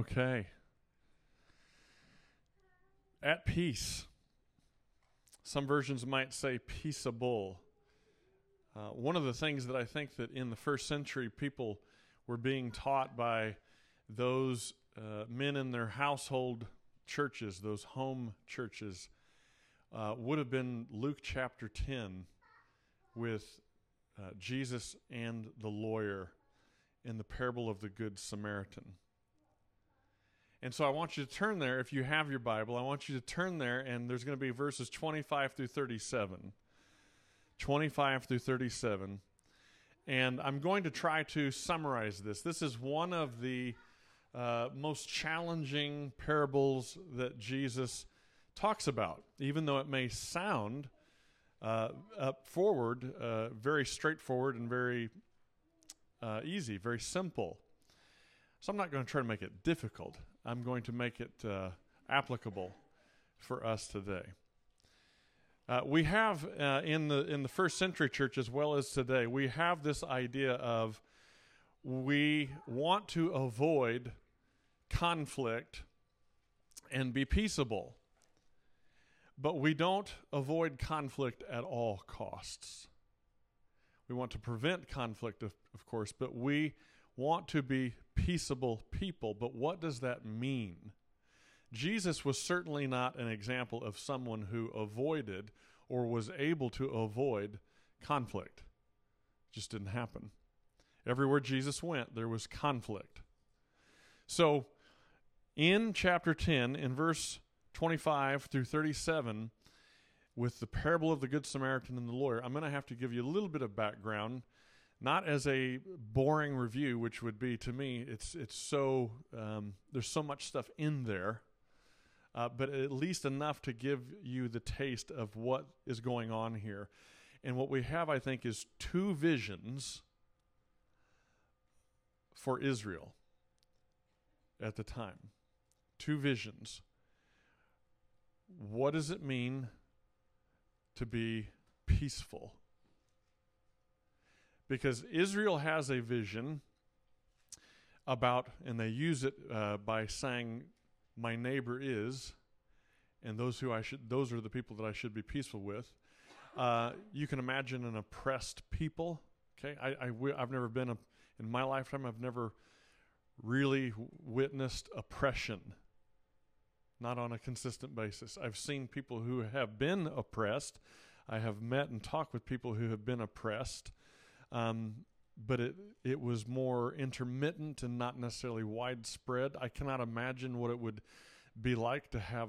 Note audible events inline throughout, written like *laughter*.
Okay. At peace. Some versions might say peaceable. Uh, one of the things that I think that in the first century people were being taught by those uh, men in their household churches, those home churches, uh, would have been Luke chapter 10 with uh, Jesus and the lawyer in the parable of the Good Samaritan. And so I want you to turn there, if you have your Bible, I want you to turn there, and there's going to be verses 25 through 37. 25 through 37. And I'm going to try to summarize this. This is one of the uh, most challenging parables that Jesus talks about, even though it may sound uh, up forward, uh, very straightforward and very uh, easy, very simple. So I'm not going to try to make it difficult. I'm going to make it uh, applicable for us today. Uh, we have uh, in the in the first century church as well as today, we have this idea of we want to avoid conflict and be peaceable, but we don't avoid conflict at all costs. We want to prevent conflict, of, of course, but we want to be peaceable people. But what does that mean? Jesus was certainly not an example of someone who avoided or was able to avoid conflict. It just didn't happen. Everywhere Jesus went, there was conflict. So, in chapter 10, in verse 25 through 37, with the parable of the Good Samaritan and the lawyer, I'm going to have to give you a little bit of background not as a boring review, which would be to me, it's it's so um, there's so much stuff in there, uh, but at least enough to give you the taste of what is going on here. And what we have, I think, is two visions for Israel at the time. Two visions. What does it mean to be peaceful? Because Israel has a vision about, and they use it uh, by saying, "My neighbor is," and those who I should, those are the people that I should be peaceful with. Uh, you can imagine an oppressed people. Okay, I, I w- I've never been a, in my lifetime. I've never really witnessed oppression. Not on a consistent basis. I've seen people who have been oppressed. I have met and talked with people who have been oppressed. Um, but it it was more intermittent and not necessarily widespread. I cannot imagine what it would be like to have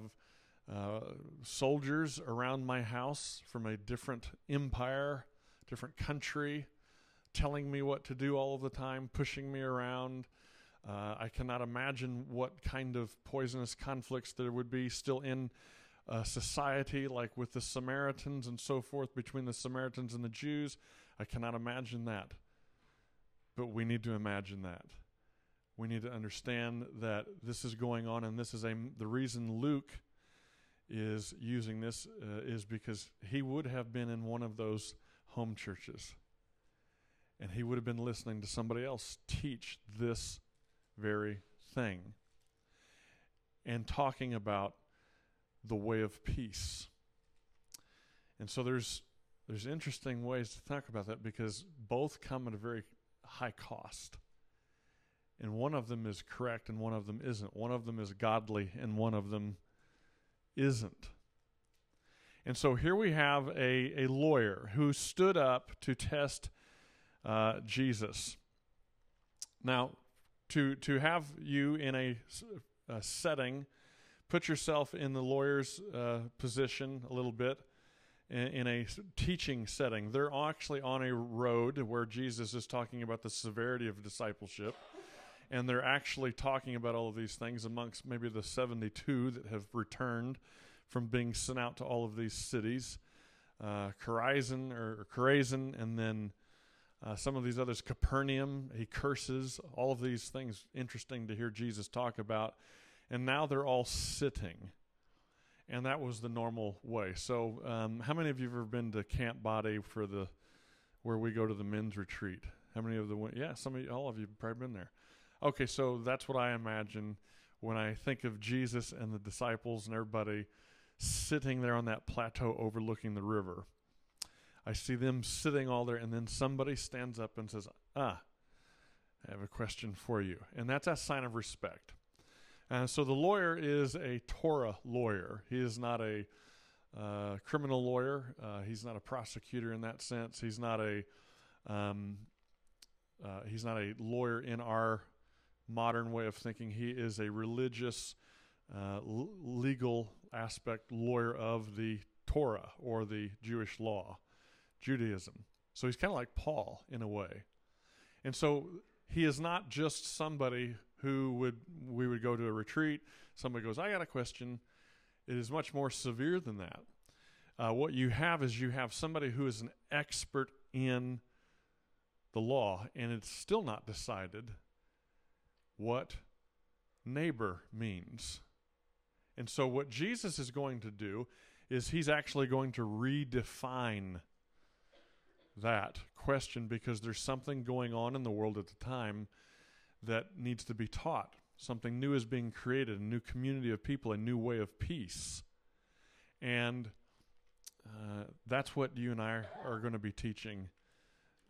uh, soldiers around my house from a different empire, different country, telling me what to do all of the time, pushing me around. Uh, I cannot imagine what kind of poisonous conflicts there would be still in society like with the Samaritans and so forth between the Samaritans and the Jews. I cannot imagine that. But we need to imagine that. We need to understand that this is going on, and this is a the reason Luke is using this uh, is because he would have been in one of those home churches, and he would have been listening to somebody else teach this very thing, and talking about the way of peace. And so there's there's interesting ways to talk about that because both come at a very high cost. And one of them is correct and one of them isn't. One of them is godly and one of them isn't. And so here we have a, a lawyer who stood up to test uh, Jesus. Now, to, to have you in a, a setting, put yourself in the lawyer's uh, position a little bit in, a teaching setting. They're actually on a road where Jesus is talking about the severity of discipleship. And they're actually talking about all of these things amongst maybe the 72 that have returned from being sent out to all of these cities. Uh, Chorazin or Chorazin, and then uh, some of these others, Capernaum, he curses, all of these things interesting to hear Jesus talk about. And now they're all sitting and that was the normal way. So, um, how many of you have ever been to Camp Body for the where we go to the men's retreat? How many of the yeah, some of you, all of you probably been there. Okay, so that's what I imagine when I think of Jesus and the disciples and everybody sitting there on that plateau overlooking the river. I see them sitting all there, and then somebody stands up and says, Ah, I have a question for you. And that's a sign of respect. And so the lawyer is a Torah lawyer. He is not a uh, criminal lawyer. Uh, he's not a prosecutor in that sense. He's not a um, uh, he's not a lawyer in our modern way of thinking. He is a religious, uh, l- legal aspect lawyer of the Torah or the Jewish law, Judaism. So he's kind of like Paul in a way. And so he is not just somebody who would we would go to a retreat. Somebody goes, "I got a question." It is much more severe than that. Uh, what you have is you have somebody who is an expert in the law, and it's still not decided what neighbor means. And so, what Jesus is going to do is he's actually going to redefine that question because there's something going on in the world at the time that needs to be taught. Something new is being created, a new community of people, a new way of peace. And uh, that's what you and I are going to be teaching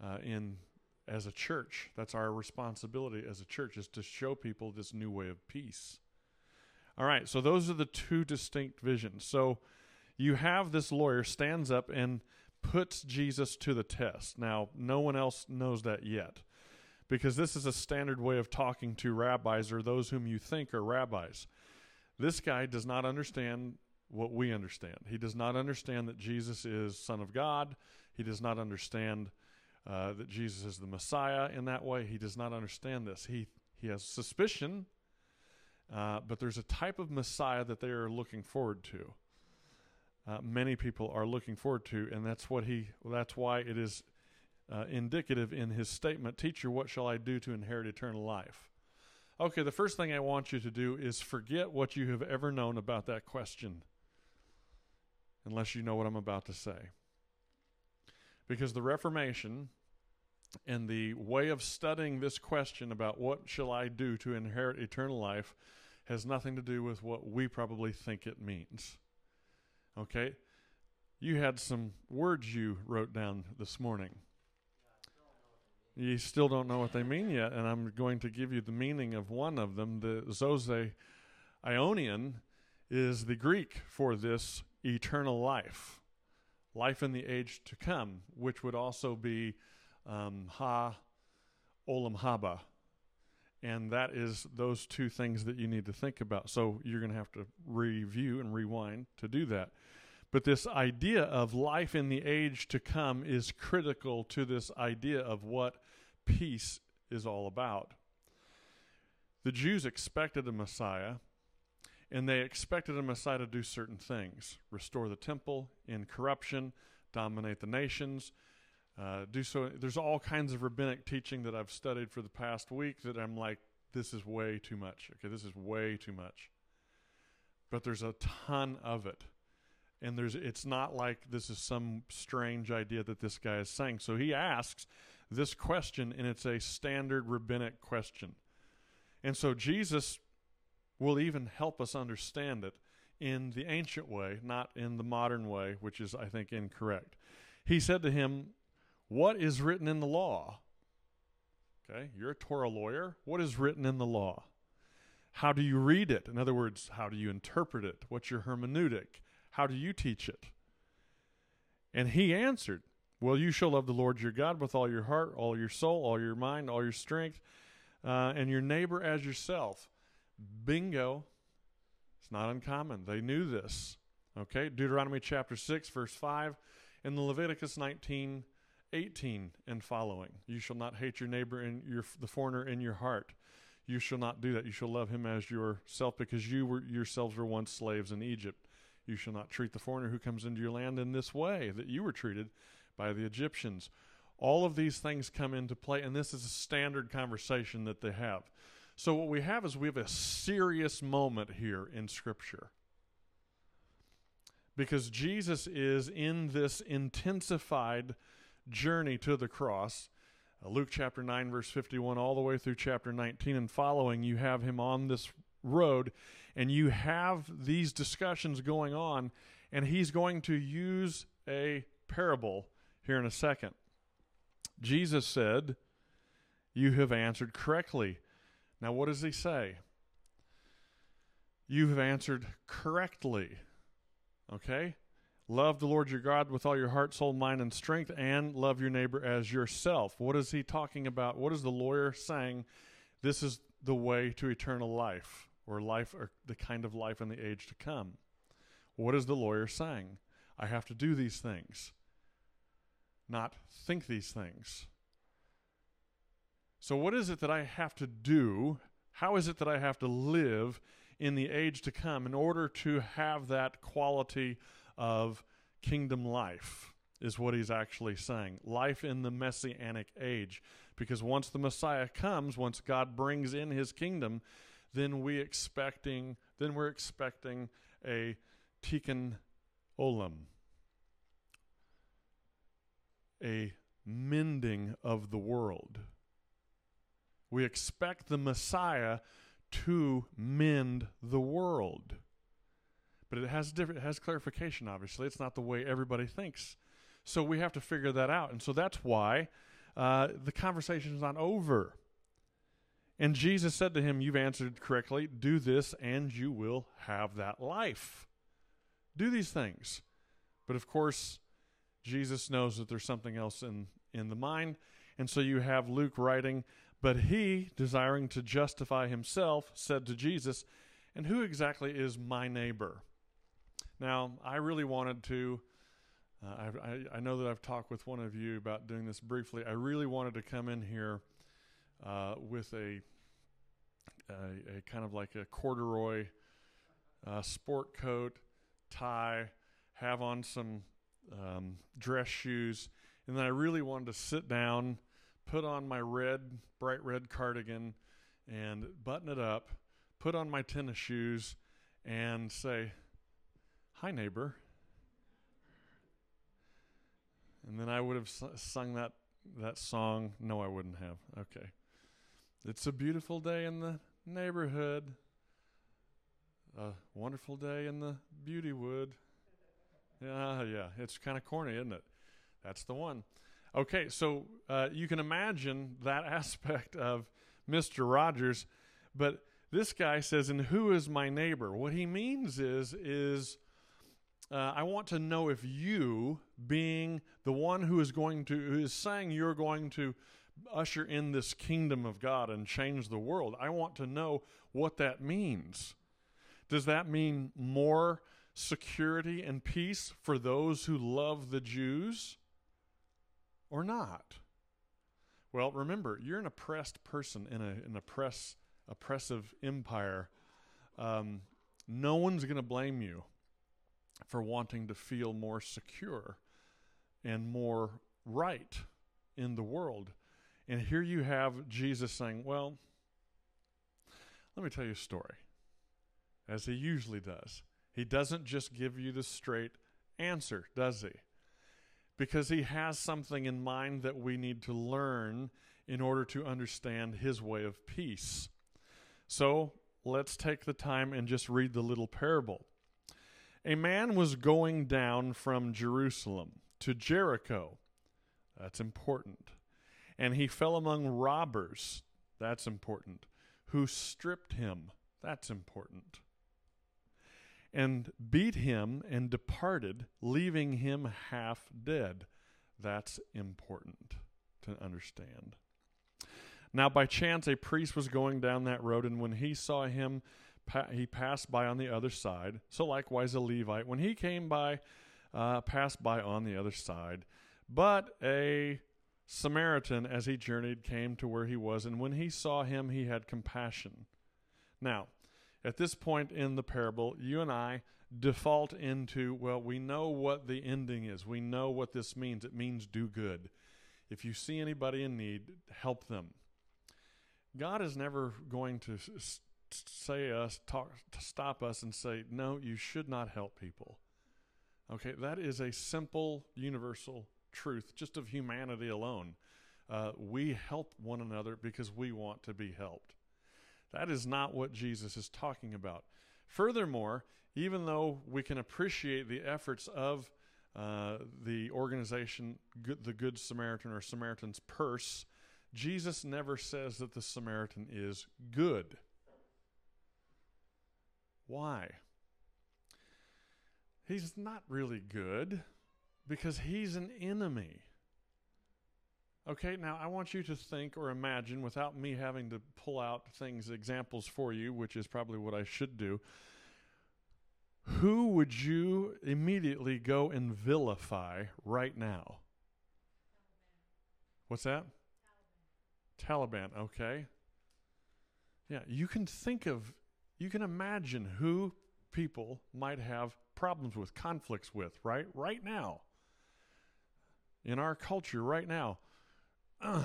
uh, in as a church. That's our responsibility as a church is to show people this new way of peace. All right, so those are the two distinct visions. So you have this lawyer stands up and puts Jesus to the test. Now, no one else knows that yet because this is a standard way of talking to rabbis or those whom you think are rabbis. This guy does not understand what we understand. He does not understand that Jesus is Son of God. He does not understand uh, that Jesus is the Messiah in that way. He does not understand this. He he has suspicion, uh, but there's a type of Messiah that they are looking forward to uh, many people are looking forward to, and that's what he. That's why it is uh, indicative in his statement, "Teacher, what shall I do to inherit eternal life?" Okay, the first thing I want you to do is forget what you have ever known about that question, unless you know what I'm about to say. Because the Reformation and the way of studying this question about what shall I do to inherit eternal life has nothing to do with what we probably think it means. Okay? You had some words you wrote down this morning. You still don't know what they mean yet, and I'm going to give you the meaning of one of them. The Zoen Aionion is the Greek for this eternal life, life in the age to come, which would also be um, Ha Olam Haba. And that is those two things that you need to think about. So you're going to have to review and rewind to do that. But this idea of life in the age to come is critical to this idea of what peace is all about. The Jews expected a Messiah, and they expected a Messiah to do certain things restore the temple, in corruption, dominate the nations. Uh, do so. There's all kinds of rabbinic teaching that I've studied for the past week that I'm like, this is way too much. Okay, this is way too much. But there's a ton of it and there's it's not like this is some strange idea that this guy is saying. So he asks this question, and it's a standard rabbinic question. And so Jesus will even help us understand it in the ancient way, not in the modern way, which is, I think, incorrect. He said to him, What is written in the law? Okay, you're a Torah lawyer. What is written in the law? How do you read it? In other words, how do you interpret it? What's your hermeneutic? How do you teach it? And he answered, Well, you shall love the Lord your God with all your heart, all your soul, all your mind, all your strength, uh, and your neighbor as yourself. Bingo. It's not uncommon. They knew this. Okay, Deuteronomy chapter 6, verse 5, and the Leviticus 19, 18 and following. You shall not hate your neighbor and your, the foreigner in your heart. You shall not do that. You shall love him as yourself because you were yourselves were once slaves in Egypt. You shall not treat the foreigner who comes into your land in this way that you were treated by the Egyptians. All of these things come into play, and this is a standard conversation that they have. So, what we have is we have a serious moment here in Scripture. Because Jesus is in this intensified journey to the cross. Uh, Luke chapter 9, verse 51, all the way through chapter 19 and following, you have him on this road, and you have these discussions going on, and he's going to use a parable here in a second. Jesus said, You have answered correctly. Now, what does he say? You have answered correctly. Okay? Love the Lord your God with all your heart, soul, mind, and strength, and love your neighbor as yourself. What is he talking about? What is the lawyer saying? This is the way to eternal life, or life, or the kind of life in the age to come. What is the lawyer saying? I have to do these things, not think these things. So, what is it that I have to do? How is it that I have to live in the age to come in order to have that quality of kingdom life? Is what he's actually saying. Life in the messianic age. Because once the Messiah comes, once God brings in his kingdom, then we expecting then we're expecting a tikkun olam, a mending of the world. We expect the Messiah to mend the world. But it has different it has clarification obviously. It's not the way everybody thinks. So we have to figure that out. And so that's why uh, the conversation is not over. And Jesus said to him, You've answered correctly. Do this, and you will have that life. Do these things. But of course, Jesus knows that there's something else in, in the mind. And so you have Luke writing, But he, desiring to justify himself, said to Jesus, And who exactly is my neighbor? Now, I really wanted to uh, I, I, know that I've talked with one of you about doing this briefly. I really wanted to come in here uh, with a, a, a, kind of like a corduroy uh, sport coat, tie, have on some um, dress shoes, and then I really wanted to sit down, put on my red, bright red cardigan, and button it up, put on my tennis shoes, and say, Hi, neighbor and then I would have sung that that song. No, I wouldn't have. Okay. It's a beautiful day in the neighborhood. A wonderful day in the beauty wood. Yeah, yeah. It's kind of corny, isn't it? That's the one. Okay, so uh, you can imagine that *laughs* aspect of Mr. Rogers, but this guy says, "And who is my neighbor?" What he means is is uh, I want to know if you, being the one who is going to, who is saying you're going to usher in this kingdom of God and change the world, I want to know what that means. Does that mean more security and peace for those who love the Jews or not? Well, remember, you're an oppressed person in a, an oppress, oppressive empire. Um, no one's going to blame you for wanting to feel more secure and more right in the world. And here you have Jesus saying, Well, let me tell you a story, as he usually does. He doesn't just give you the straight answer, does he? Because he has something in mind that we need to learn in order to understand his way of peace. So let's take the time and just read the little parable. A man was going down from Jerusalem to Jericho. That's important. And he fell among robbers. That's important. Who stripped him. That's important. And beat him and departed, leaving him half dead. That's important to understand. Now, by chance, a priest was going down that road, and when he saw him, he passed by on the other side. So likewise a Levite, when he came by, uh, passed by on the other side. But a Samaritan, as he journeyed, came to where he was, and when he saw him, he had compassion. Now, at this point in the parable, you and I default into, well, we know what the ending is. We know what this means. It means do good. If you see anybody in need, help them. God is never going to say us talk to stop us and say no you should not help people okay that is a simple universal truth just of humanity alone uh, we help one another because we want to be helped That is not what Jesus is talking about. Furthermore, even though we can appreciate the efforts of uh, the organization, the Good Samaritan or Samaritan's Purse, Jesus never says that the Samaritan is good. Why? He's not really good because he's an enemy. Okay, now I want you to think or imagine without me having to pull out things, examples for you, which is probably what I should do. Who would you immediately go and vilify right now? What's that? Taliban. Taliban, okay. Yeah, you can think of, you can imagine who people might have problems with, conflicts with, right? Right now. In our culture, right now. Uh,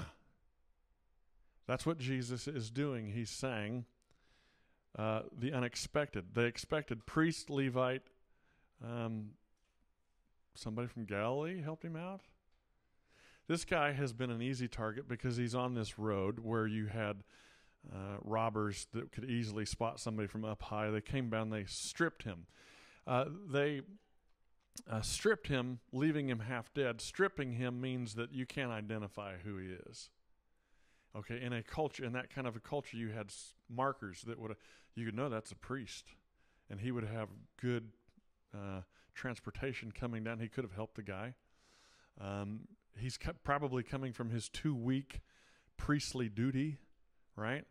*clears throat* that's what Jesus is doing. He's saying uh, the unexpected. They expected priest, Levite, um, somebody from Galilee helped him out. This guy has been an easy target because he's on this road where you had uh, robbers that could easily spot somebody from up high. They came down, they stripped him. Uh, they uh, stripped him, leaving him half dead. Stripping him means that you can't identify who he is. Okay, in a culture, in that kind of a culture, you had markers that would you could know that's a priest, and he would have good uh, transportation coming down. He could have helped the guy. Um, he's probably coming from his two week priestly duty, right?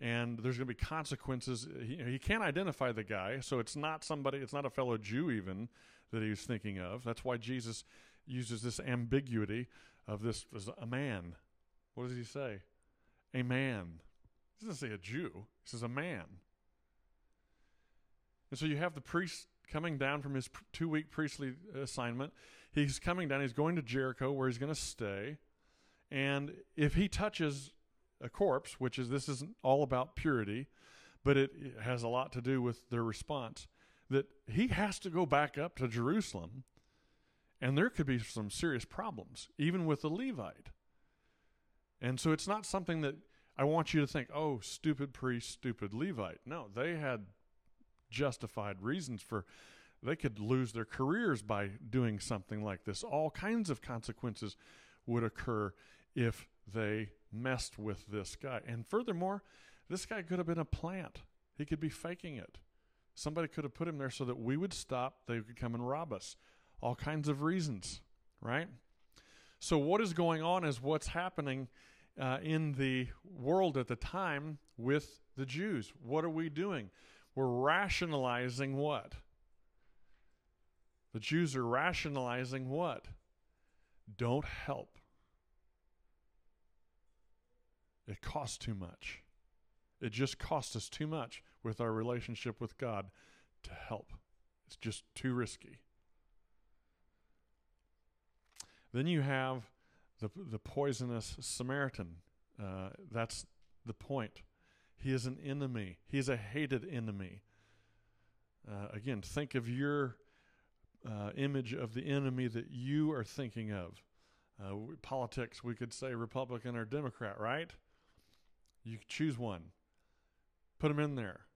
And there's going to be consequences. He, he can't identify the guy, so it's not somebody. It's not a fellow Jew even that he was thinking of. That's why Jesus uses this ambiguity of this as a man. What does he say? A man. He doesn't say a Jew. He says a man. And so you have the priest coming down from his two week priestly assignment. He's coming down. He's going to Jericho where he's going to stay. And if he touches a corpse, which is this isn't all about purity, but it, it has a lot to do with their response, that he has to go back up to Jerusalem. And there could be some serious problems, even with the Levite. And so it's not something that I want you to think, oh, stupid priest, stupid Levite. No, they had justified reasons for they could lose their careers by doing something like this. All kinds of consequences would occur if they messed with this guy. And furthermore, this guy could have been a plant. He could be faking it. Somebody could have put him there so that we would stop, they could come and rob us. All kinds of reasons, right? So, what is going on is what's happening uh, in the world at the time with the Jews. What are we doing? We're rationalizing what? The Jews are rationalizing what? Don't help. It costs too much. It just costs us too much with our relationship with God to help. It's just too risky. Then you have the, the poisonous Samaritan. Uh, that's the point. He is an enemy, he is a hated enemy. Uh, again, think of your uh, image of the enemy that you are thinking of. Uh, politics, we could say Republican or Democrat, right? You choose one, put them in there.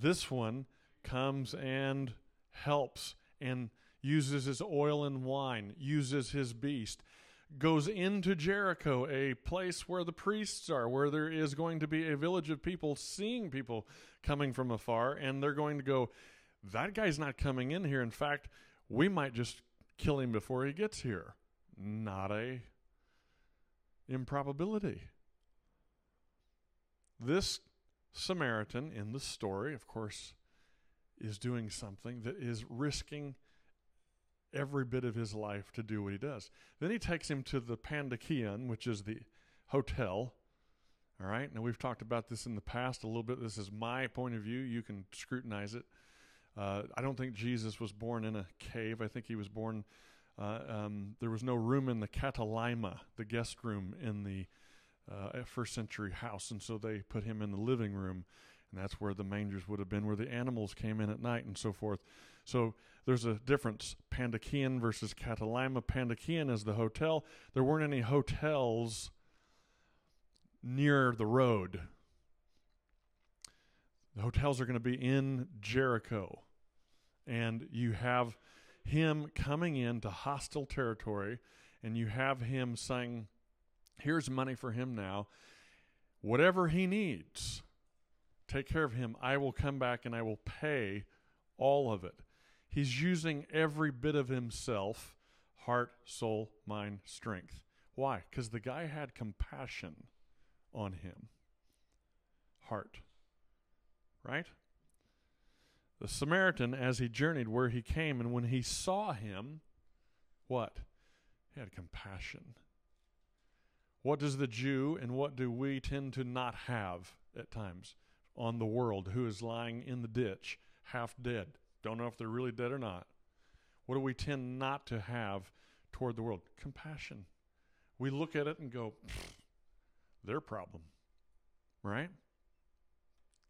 This one comes and helps and uses his oil and wine, uses his beast, goes into Jericho, a place where the priests are, where there is going to be a village of people seeing people coming from afar, and they're going to go, That guy's not coming in here. In fact, we might just kill him before he gets here. Not a improbability. This Samaritan in the story, of course, is doing something that is risking every bit of his life to do what he does. Then he takes him to the Pandakion, which is the hotel. All right. Now, we've talked about this in the past a little bit. This is my point of view. You can scrutinize it. Uh, I don't think Jesus was born in a cave. I think he was born, uh, um, there was no room in the Katalyma, the guest room in the uh, first century house. And so they put him in the living room. And that's where the mangers would have been, where the animals came in at night and so forth. So there's a difference. Pandakion versus Katalyma. Pandakion is the hotel. There weren't any hotels near the road. The hotels are going to be in Jericho. And you have him coming into hostile territory, and you have him saying, Here's money for him now. Whatever he needs, take care of him. I will come back and I will pay all of it. He's using every bit of himself heart, soul, mind, strength. Why? Because the guy had compassion on him. Heart. Right? The Samaritan, as he journeyed where he came, and when he saw him, what? He had compassion. What does the Jew and what do we tend to not have at times on the world who is lying in the ditch, half dead? Don't know if they're really dead or not. What do we tend not to have toward the world? Compassion. We look at it and go, their problem, right?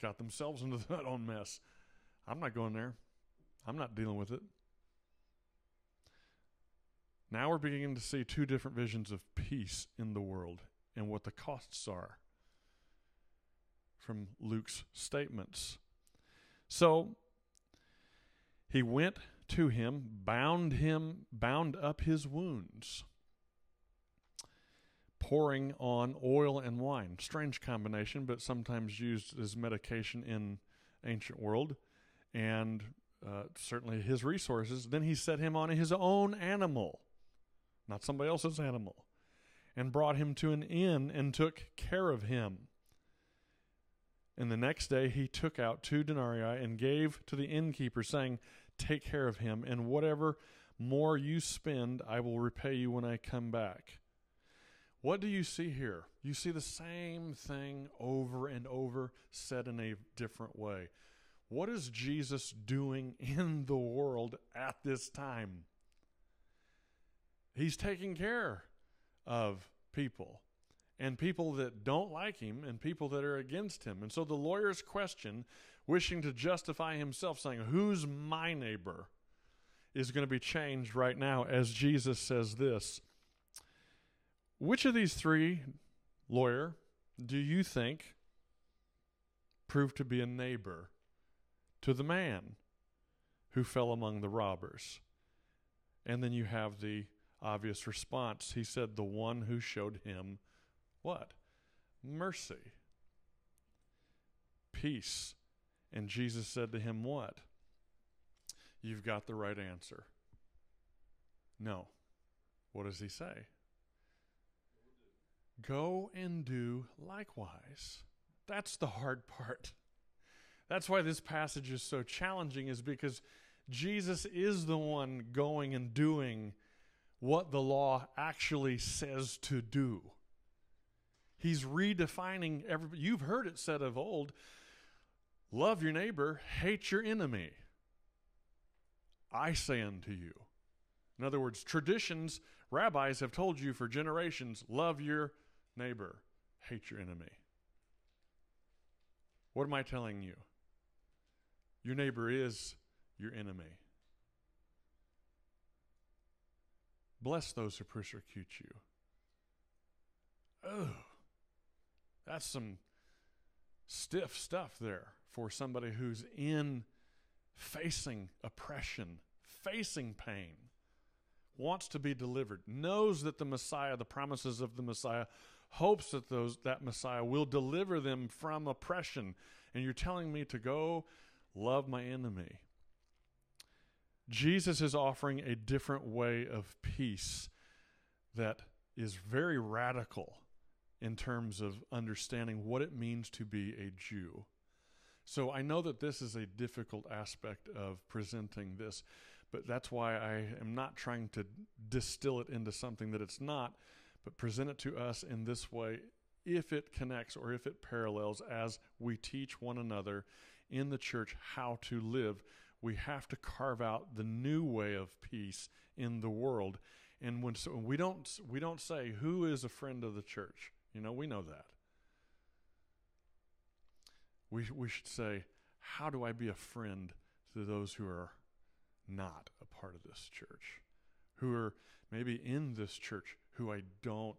Got themselves into *laughs* that own mess. I'm not going there. I'm not dealing with it. Now we're beginning to see two different visions of peace in the world and what the costs are from Luke's statements. So he went to him, bound him, bound up his wounds, pouring on oil and wine. Strange combination, but sometimes used as medication in ancient world and uh, certainly his resources. Then he set him on his own animal, not somebody else's animal, and brought him to an inn and took care of him. And the next day he took out two denarii and gave to the innkeeper, saying, Take care of him, and whatever more you spend, I will repay you when I come back. What do you see here? You see the same thing over and over, said in a different way. What is Jesus doing in the world at this time? He's taking care of people and people that don't like him and people that are against him. And so the lawyer's question, wishing to justify himself, saying, Who's my neighbor? is going to be changed right now as Jesus says this. Which of these three, lawyer, do you think proved to be a neighbor to the man who fell among the robbers. And then you have the obvious response. He said, The one who showed him what? Mercy, peace. And Jesus said to him, What? You've got the right answer. No. What does he say? Go and do likewise. That's the hard part. That's why this passage is so challenging, is because Jesus is the one going and doing what the law actually says to do. He's redefining every you've heard it said of old, love your neighbor, hate your enemy. I say unto you. In other words, traditions, rabbis have told you for generations, love your neighbor, hate your enemy. What am I telling you? Your neighbor is your enemy. Bless those who persecute you. Oh, that's some stiff stuff there for somebody who's in facing oppression, facing pain, wants to be delivered, knows that the Messiah, the promises of the Messiah, hopes that those that Messiah will deliver them from oppression. And you're telling me to go love my enemy. Jesus is offering a different way of peace that is very radical in terms of understanding what it means to be a Jew. So I know that this is a difficult aspect of presenting this, but that's why I am not trying to distill it into something that it's not, but present it to us in this way if it connects or if it parallels as we teach one another in the church how to live. We have to carve out the new way of peace in the world. And when so we don't we don't say who is a friend of the church. You know, we know that. We we should say how do I be a friend to those who are not a part of this church? Who are maybe in this church who I don't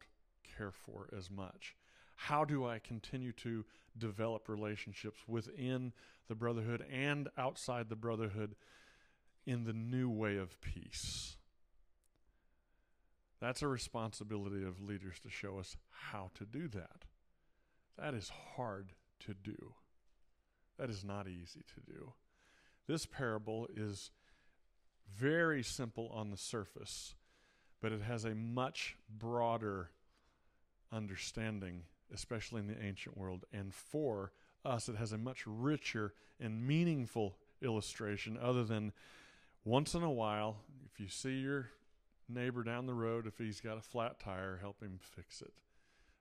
care for as much? How do I continue to develop relationships within the brotherhood and outside the brotherhood in the new way of peace? That's a responsibility of leaders to show us how to do that. That is hard to do. That is not easy to do. This parable is very simple on the surface, but it has a much broader understanding, especially in the ancient world. And for us, it has a much richer and meaningful illustration, other than once in a while, if you see your neighbor down the road, if he's got a flat tire, help him fix it.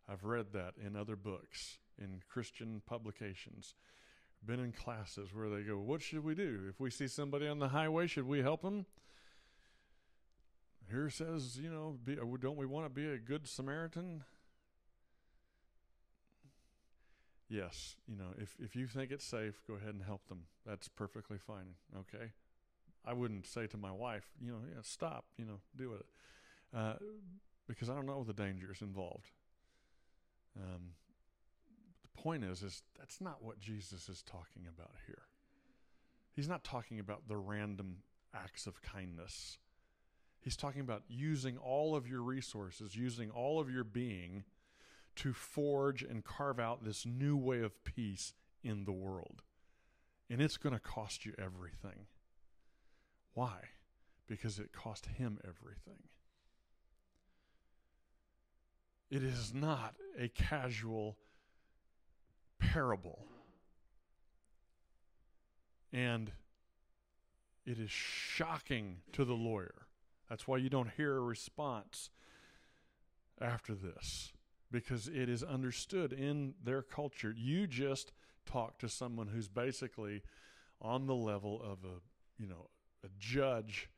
I've read that in other books, in Christian publications. Been in classes where they go, What should we do? If we see somebody on the highway, should we help them? Here says, you know, be, don't we want to be a good Samaritan? Yes, you know, if, if you think it's safe, go ahead and help them. That's perfectly fine. Okay. I wouldn't say to my wife, you know, yeah, stop, you know, do it. Uh, because I don't know the dangers involved. Um, the point is, is that's not what Jesus is talking about here. He's not talking about the random acts of kindness. He's talking about using all of your resources, using all of your being to forge and carve out this new way of peace in the world. And it's going to cost you everything. Why? Because it cost him everything. It is not a casual parable. And it is shocking to the lawyer. That's why you don't hear a response after this because it is understood in their culture. You just talk to someone who's basically on the level of a, you know, a judge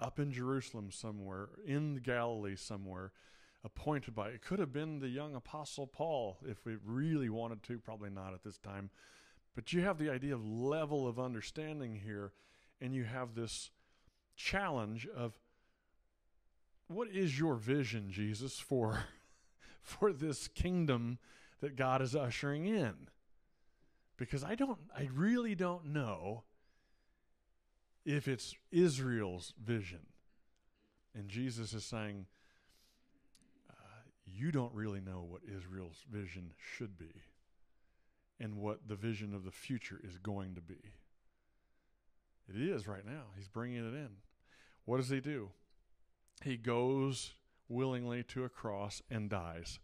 up in Jerusalem somewhere, in Galilee somewhere, appointed by it could have been the young apostle Paul if we really wanted to, probably not at this time. But you have the idea of level of understanding here, and you have this challenge of what is your vision, Jesus, for for this kingdom that God is ushering in. Because I don't, I really don't know if it's Israel's vision. And Jesus is saying, uh, You don't really know what Israel's vision should be and what the vision of the future is going to be. It is right now. He's bringing it in. What does he do? He goes willingly to a cross and dies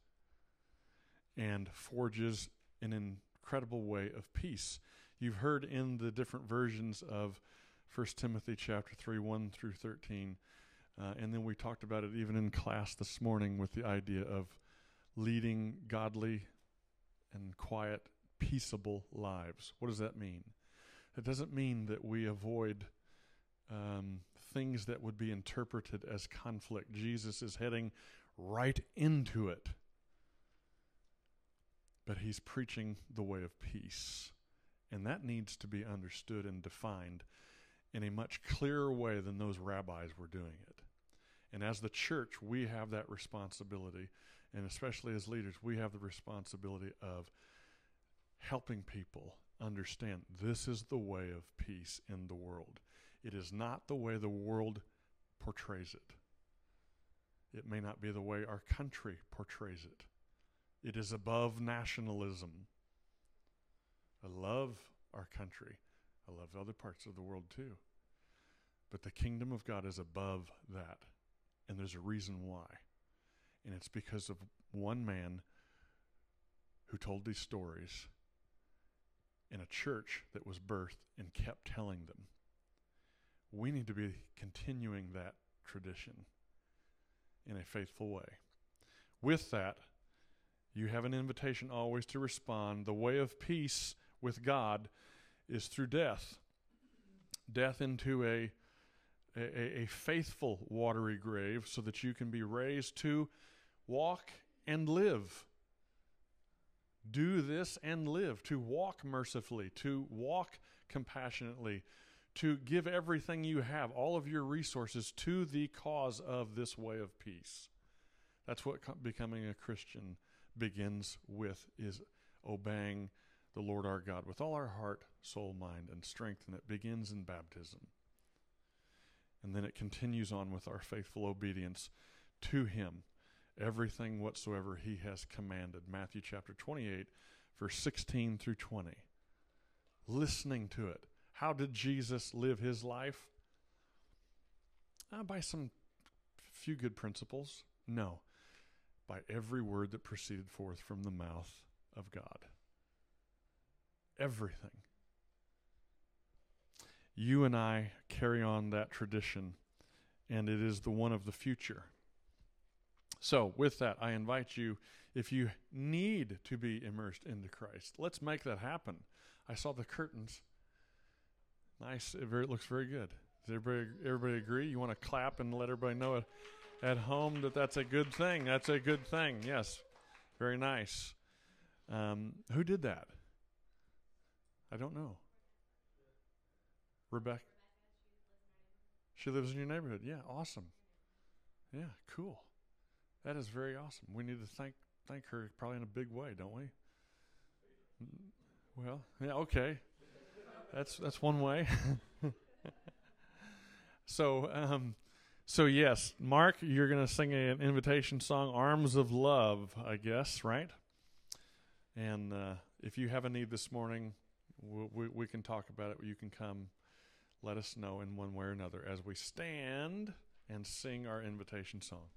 and forges an incredible way of peace. You've heard in the different versions of 1 Timothy chapter 3 1 through 13 uh, and then we talked about it even in class this morning with the idea of leading godly and quiet, peaceable lives. What does that mean? It doesn't mean that we avoid um, things that would be interpreted as conflict. Jesus is heading right into it. But he's preaching the way of peace. And that needs to be understood and defined in a much clearer way than those rabbis were doing it. And as the church, we have that responsibility. And especially as leaders, we have the responsibility of helping people understand this is the way of peace in the world. It is not the way the world portrays it. It may not be the way our country portrays it. It is above nationalism. I love our country. I love other parts of the world too. But the kingdom of God is above that. And there's a reason why. And it's because of one man who told these stories in a church that was birthed and kept telling them. We need to be continuing that tradition in a faithful way. With that, you have an invitation always to respond. The way of peace with God is through death. Death into a, a, a faithful watery grave so that you can be raised to walk and live. Do this and live, to walk mercifully, to walk compassionately, to give everything you have, all of your resources, to the cause of this way of peace. That's what co- becoming a Christian begins with is obeying the Lord our God with all our heart, soul, mind, and strength, and it begins in baptism. And then it continues on with our faithful obedience to Him, everything whatsoever He has commanded. Matthew chapter 28, verse 16 through 20. Listening to it. How did Jesus live His life? Uh, by some few good principles? No. By every word that proceeded forth from the mouth of God. Everything. You and I carry on that tradition, and it is the one of the future. So, with that, I invite you, if you need to be immersed into Christ, let's make that happen. I saw the curtains. Nice. It, very, it looks very good. Does everybody, everybody agree? You want to clap and let everybody know it at home that that's a good thing? That's a good thing. Yes. Very nice. Um, who did that? I don't know. Rebecca. She lives in your neighborhood. Yeah, awesome. Yeah, cool. That is very awesome. We need to thank thank her probably in a big way, don't we? Well, yeah, okay. That's that's one way. *laughs* so, um, so yes, Mark, you're going to sing an invitation song, "Arms of Love," I guess, right? And uh, if you have a need this morning, we, we, we can talk about it. You can come. Let us know in one way or another as we stand and sing our invitation song.